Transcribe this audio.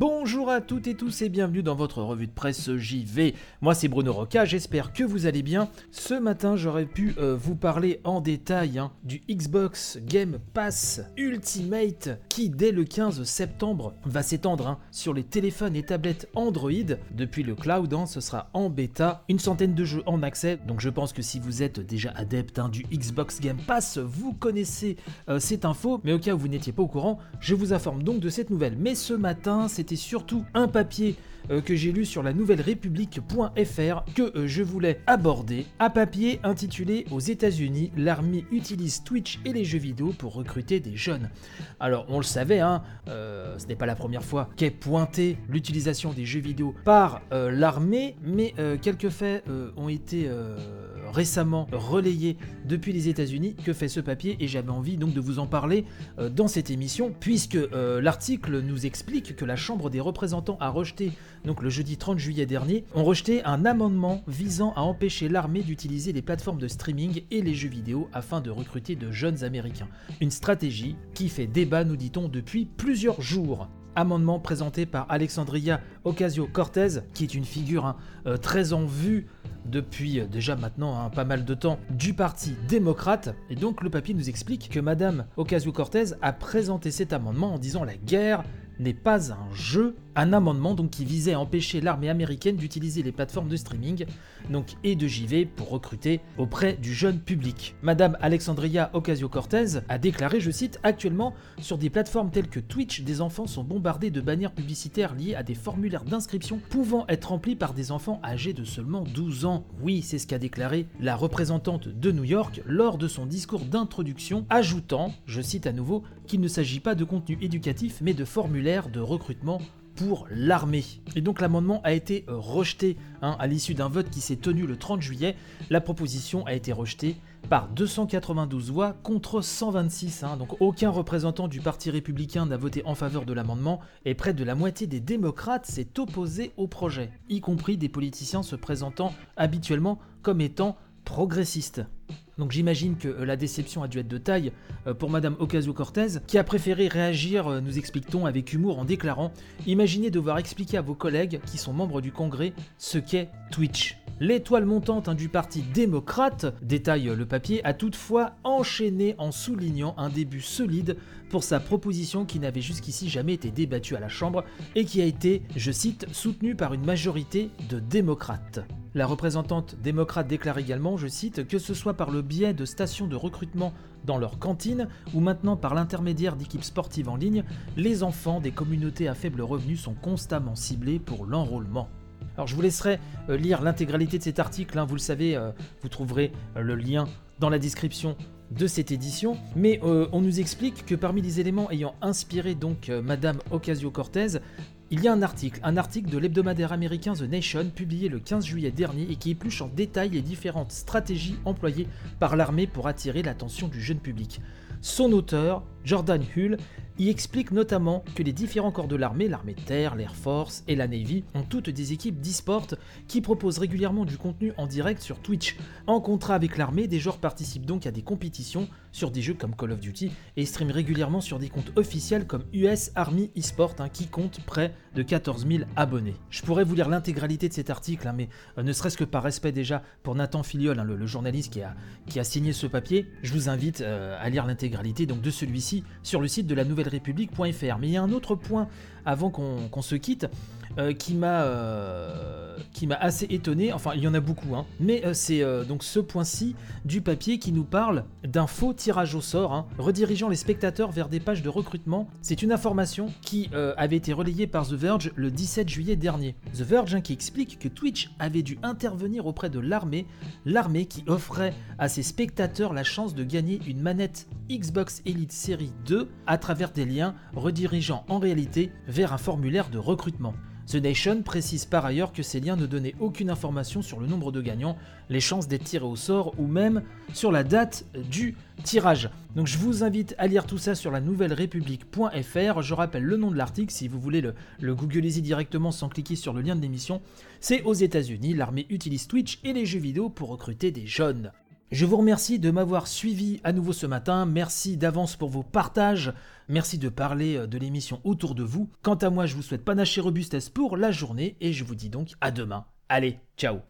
Bonjour à toutes et tous et bienvenue dans votre revue de presse JV. Moi c'est Bruno Roca, j'espère que vous allez bien. Ce matin j'aurais pu euh, vous parler en détail hein, du Xbox Game Pass Ultimate qui dès le 15 septembre va s'étendre hein, sur les téléphones et tablettes Android. Depuis le cloud, hein, ce sera en bêta, une centaine de jeux en accès. Donc je pense que si vous êtes déjà adepte du Xbox Game Pass, vous connaissez euh, cette info. Mais au cas où vous n'étiez pas au courant, je vous informe donc de cette nouvelle. Mais ce matin, c'était surtout un papier euh, que j'ai lu sur la nouvelle république.fr que euh, je voulais aborder. Un papier intitulé Aux États-Unis, l'armée utilise Twitch et les jeux vidéo pour recruter des jeunes. Alors, on le savait, hein, euh, ce n'est pas la première fois qu'est pointée l'utilisation des jeux vidéo par l'armée, mais quelques faits ont été récemment relayés depuis les États-Unis. Que fait ce papier? Et j'avais envie donc de vous en parler dans cette émission, puisque l'article nous explique que la Chambre des représentants a rejeté donc le jeudi 30 juillet dernier, ont rejeté un amendement visant à empêcher l'armée d'utiliser les plateformes de streaming et les jeux vidéo afin de recruter de jeunes Américains. Une stratégie qui fait débat, nous dit-on, depuis plusieurs jours amendement présenté par Alexandria Ocasio-Cortez, qui est une figure hein, euh, très en vue depuis euh, déjà maintenant hein, pas mal de temps du Parti démocrate. Et donc le papier nous explique que Madame Ocasio-Cortez a présenté cet amendement en disant la guerre n'est pas un jeu, un amendement donc qui visait à empêcher l'armée américaine d'utiliser les plateformes de streaming donc, et de JV pour recruter auprès du jeune public. Madame Alexandria Ocasio-Cortez a déclaré, je cite, Actuellement, sur des plateformes telles que Twitch, des enfants sont bombardés de bannières publicitaires liées à des formulaires d'inscription pouvant être remplis par des enfants âgés de seulement 12 ans. Oui, c'est ce qu'a déclaré la représentante de New York lors de son discours d'introduction, ajoutant, je cite à nouveau, qu'il ne s'agit pas de contenu éducatif mais de formulaires de recrutement pour l'armée. Et donc l'amendement a été euh, rejeté hein, à l'issue d'un vote qui s'est tenu le 30 juillet. La proposition a été rejetée par 292 voix contre 126. Hein. donc aucun représentant du Parti républicain n'a voté en faveur de l'amendement et près de la moitié des démocrates s'est opposé au projet, y compris des politiciens se présentant habituellement comme étant progressistes. Donc j'imagine que euh, la déception a dû être de taille euh, pour Madame Ocasio-Cortez, qui a préféré réagir, euh, nous explique-t-on, avec humour en déclarant Imaginez devoir expliquer à vos collègues qui sont membres du Congrès ce qu'est Twitch. L'étoile montante hein, du Parti démocrate, détaille le papier, a toutefois enchaîné en soulignant un début solide pour sa proposition qui n'avait jusqu'ici jamais été débattue à la Chambre et qui a été, je cite, soutenue par une majorité de démocrates. La représentante démocrate déclare également, je cite, que ce soit par le biais de stations de recrutement dans leurs cantines ou maintenant par l'intermédiaire d'équipes sportives en ligne, les enfants des communautés à faible revenu sont constamment ciblés pour l'enrôlement. Alors je vous laisserai euh, lire l'intégralité de cet article, hein. vous le savez, euh, vous trouverez euh, le lien dans la description de cette édition, mais on nous explique que parmi les éléments ayant inspiré donc Madame Ocasio-Cortez, il y a un article, un article de l'hebdomadaire américain The Nation publié le 15 juillet dernier et qui épluche en détail les différentes stratégies employées par l'armée pour attirer l'attention du jeune public. Son auteur, Jordan Hull, y explique notamment que les différents corps de l'armée, l'armée de terre, l'Air Force et la Navy, ont toutes des équipes d'e-sport qui proposent régulièrement du contenu en direct sur Twitch. En contrat avec l'armée, des joueurs participent donc à des compétitions sur des jeux comme Call of Duty et streament régulièrement sur des comptes officiels comme US Army eSport hein, qui compte près de 14 000 abonnés. Je pourrais vous lire l'intégralité de cet article, hein, mais euh, ne serait-ce que par respect déjà pour Nathan Filiol, hein, le, journaliste qui a, signé ce papier, je vous invite euh, à lire l'intégralité de celui-ci sur le site de la nouvelle république.fr. Mais il y a un autre point avant qu'on se quitte euh, qui m'a euh, m'a assez étonné. Enfin, il y en a beaucoup, hein. mais euh, c'est donc ce point-ci du papier qui nous parle d'un faux tirage au sort, hein, redirigeant les spectateurs vers des pages de recrutement. C'est une information qui avait été relayée par The Verge le 17 juillet dernier. The Verge hein, qui explique que Twitch avait dû intervenir auprès de l'armée, l'armée qui offrait à ses spectateurs la chance de gagner une manette Xbox Elite Série 2 à travers des liens redirigeant en réalité vers un formulaire de recrutement. The Nation précise par ailleurs que ces liens ne donnaient aucune information sur le nombre de gagnants, les chances d'être tirés au sort ou même sur la date du tirage. Donc je vous invite à lire tout ça sur la nouvelle république.fr. Je rappelle le nom de l'article si vous voulez le, le googliser directement sans cliquer sur le lien de l'émission. C'est aux États-Unis, l'armée utilise Twitch et les jeux vidéo pour recruter des jeunes. Je vous remercie de m'avoir suivi à nouveau ce matin. Merci d'avance pour vos partages. Merci de parler euh, de l'émission autour de vous. Quant à moi, je vous souhaite panache et robustesse pour la journée et je vous dis donc à demain. Allez, ciao